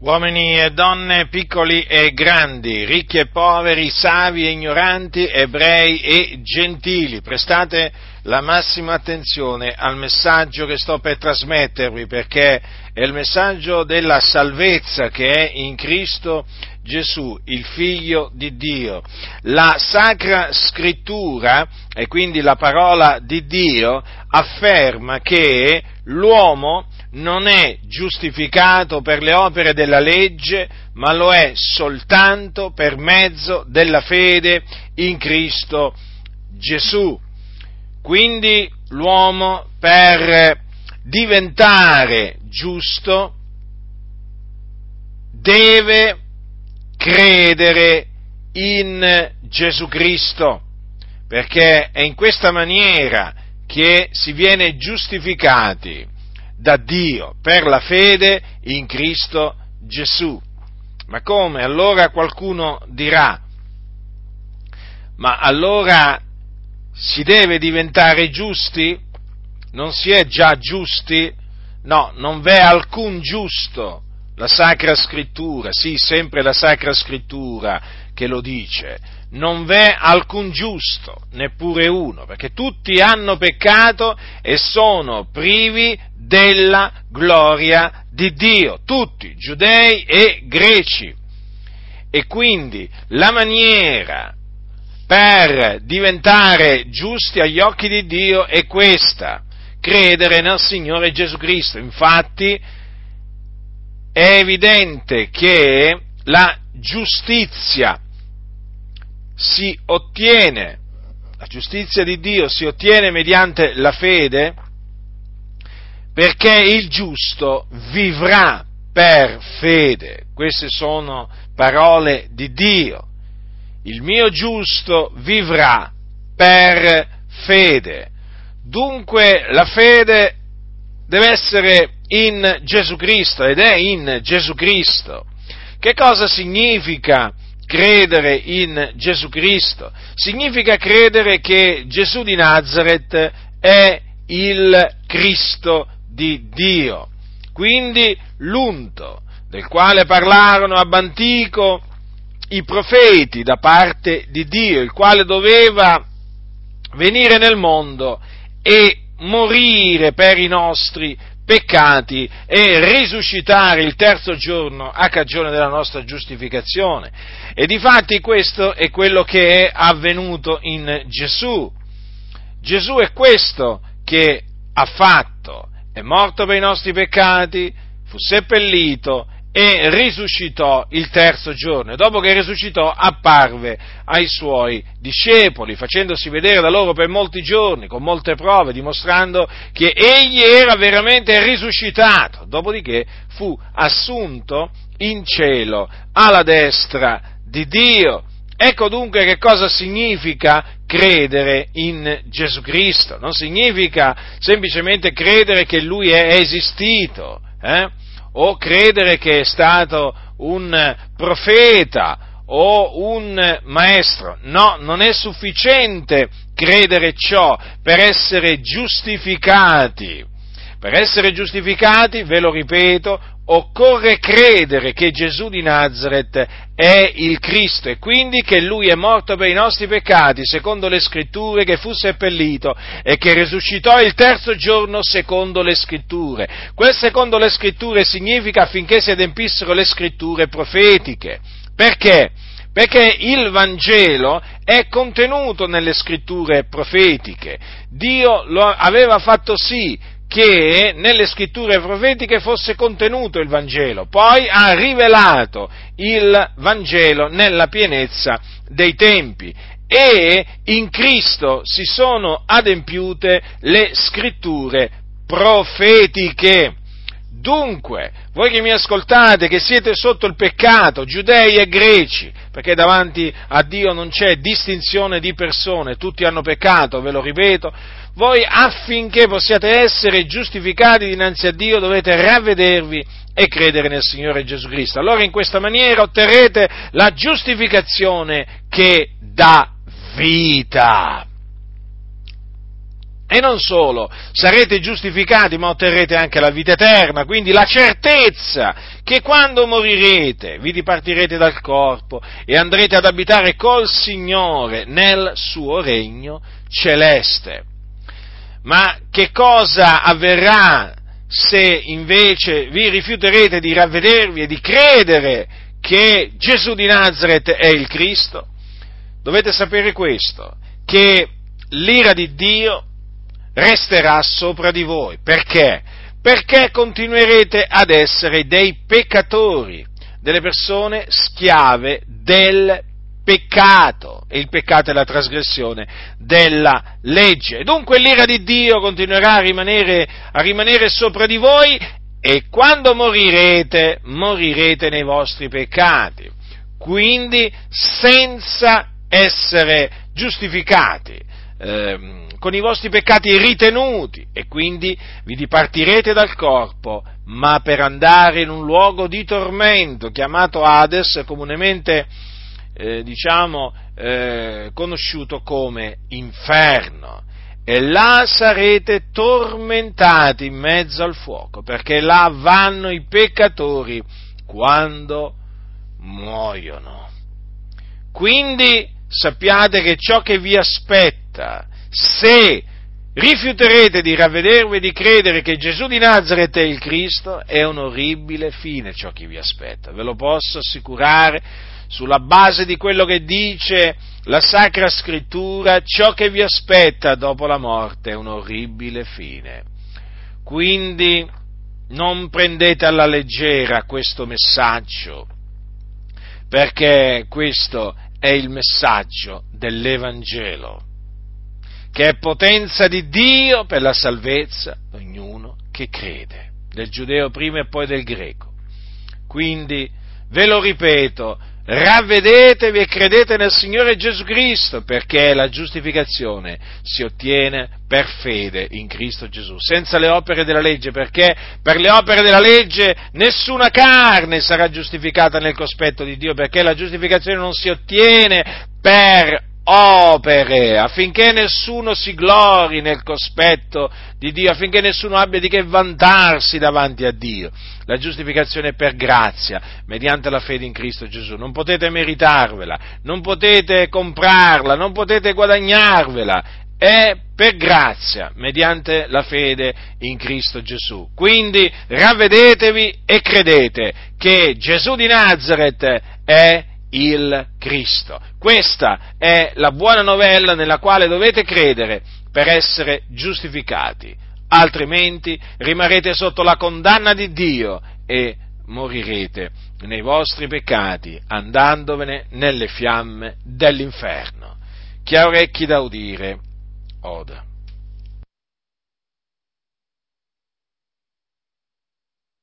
uomini e donne, piccoli e grandi, ricchi e poveri, savi e ignoranti, ebrei e gentili, prestate la massima attenzione al messaggio che sto per trasmettervi perché è il messaggio della salvezza che è in Cristo Gesù, il figlio di Dio. La Sacra Scrittura, e quindi la parola di Dio, afferma che l'uomo non è giustificato per le opere della legge, ma lo è soltanto per mezzo della fede in Cristo Gesù. Quindi l'uomo per diventare giusto deve credere in Gesù Cristo, perché è in questa maniera che si viene giustificati da Dio per la fede in Cristo Gesù. Ma come? Allora qualcuno dirà, ma allora si deve diventare giusti? Non si è già giusti? No, non v'è alcun giusto. La Sacra Scrittura, sì, sempre la Sacra Scrittura che lo dice, non v'è alcun giusto, neppure uno, perché tutti hanno peccato e sono privi della gloria di Dio, tutti, giudei e greci. E quindi la maniera per diventare giusti agli occhi di Dio è questa, credere nel Signore Gesù Cristo. Infatti è evidente che la giustizia si ottiene, la giustizia di Dio si ottiene mediante la fede perché il giusto vivrà per fede. Queste sono parole di Dio. Il mio giusto vivrà per fede. Dunque la fede deve essere in Gesù Cristo ed è in Gesù Cristo. Che cosa significa credere in Gesù Cristo? Significa credere che Gesù di Nazareth è il Cristo di Dio. Quindi l'unto del quale parlarono ab antico i profeti da parte di Dio, il quale doveva venire nel mondo e morire per i nostri peccati e risuscitare il terzo giorno a cagione della nostra giustificazione. E difatti questo è quello che è avvenuto in Gesù. Gesù è questo che ha fatto è morto per i nostri peccati, fu seppellito e risuscitò il terzo giorno. Dopo che risuscitò apparve ai suoi discepoli, facendosi vedere da loro per molti giorni, con molte prove, dimostrando che egli era veramente risuscitato. Dopodiché fu assunto in cielo alla destra di Dio. Ecco dunque che cosa significa credere in Gesù Cristo, non significa semplicemente credere che Lui è esistito, eh? O credere che è stato un profeta o un maestro, no, non è sufficiente credere ciò per essere giustificati. Per essere giustificati, ve lo ripeto, occorre credere che Gesù di Nazareth è il Cristo e quindi che Lui è morto per i nostri peccati secondo le scritture, che fu seppellito e che risuscitò il terzo giorno secondo le scritture. Quel secondo le scritture significa affinché si adempissero le scritture profetiche. Perché? Perché il Vangelo è contenuto nelle scritture profetiche. Dio lo aveva fatto sì che nelle scritture profetiche fosse contenuto il Vangelo, poi ha rivelato il Vangelo nella pienezza dei tempi e in Cristo si sono adempiute le scritture profetiche. Dunque, voi che mi ascoltate, che siete sotto il peccato, giudei e greci, perché davanti a Dio non c'è distinzione di persone, tutti hanno peccato, ve lo ripeto, voi affinché possiate essere giustificati dinanzi a Dio dovete ravvedervi e credere nel Signore Gesù Cristo. Allora in questa maniera otterrete la giustificazione che dà vita. E non solo, sarete giustificati, ma otterrete anche la vita eterna, quindi la certezza che quando morirete vi dipartirete dal corpo e andrete ad abitare col Signore nel suo regno celeste. Ma che cosa avverrà se invece vi rifiuterete di ravvedervi e di credere che Gesù di Nazareth è il Cristo? Dovete sapere questo, che l'ira di Dio resterà sopra di voi. Perché? Perché continuerete ad essere dei peccatori, delle persone schiave del peccato, e il peccato è la trasgressione della legge. Dunque l'ira di Dio continuerà a rimanere, a rimanere sopra di voi e quando morirete, morirete nei vostri peccati, quindi senza essere giustificati. Ehm, con i vostri peccati ritenuti e quindi vi dipartirete dal corpo, ma per andare in un luogo di tormento chiamato Hades, comunemente eh, diciamo eh, conosciuto come inferno. E là sarete tormentati in mezzo al fuoco, perché là vanno i peccatori quando muoiono. Quindi sappiate che ciò che vi aspetta se rifiuterete di ravvedervi e di credere che Gesù di Nazareth è il Cristo, è un orribile fine ciò che vi aspetta. Ve lo posso assicurare sulla base di quello che dice la Sacra Scrittura, ciò che vi aspetta dopo la morte è un orribile fine. Quindi non prendete alla leggera questo messaggio, perché questo è il messaggio dell'Evangelo che è potenza di Dio per la salvezza di ognuno che crede, del giudeo prima e poi del greco. Quindi, ve lo ripeto, ravvedetevi e credete nel Signore Gesù Cristo, perché la giustificazione si ottiene per fede in Cristo Gesù, senza le opere della legge, perché per le opere della legge nessuna carne sarà giustificata nel cospetto di Dio, perché la giustificazione non si ottiene per opere, affinché nessuno si glori nel cospetto di Dio, affinché nessuno abbia di che vantarsi davanti a Dio. La giustificazione è per grazia, mediante la fede in Cristo Gesù. Non potete meritarvela, non potete comprarla, non potete guadagnarvela, è per grazia, mediante la fede in Cristo Gesù. Quindi ravvedetevi e credete che Gesù di Nazareth è il Cristo. Questa è la buona novella nella quale dovete credere per essere giustificati, altrimenti rimarrete sotto la condanna di Dio e morirete nei vostri peccati andandovene nelle fiamme dell'inferno. Chi ha orecchi da udire, oda.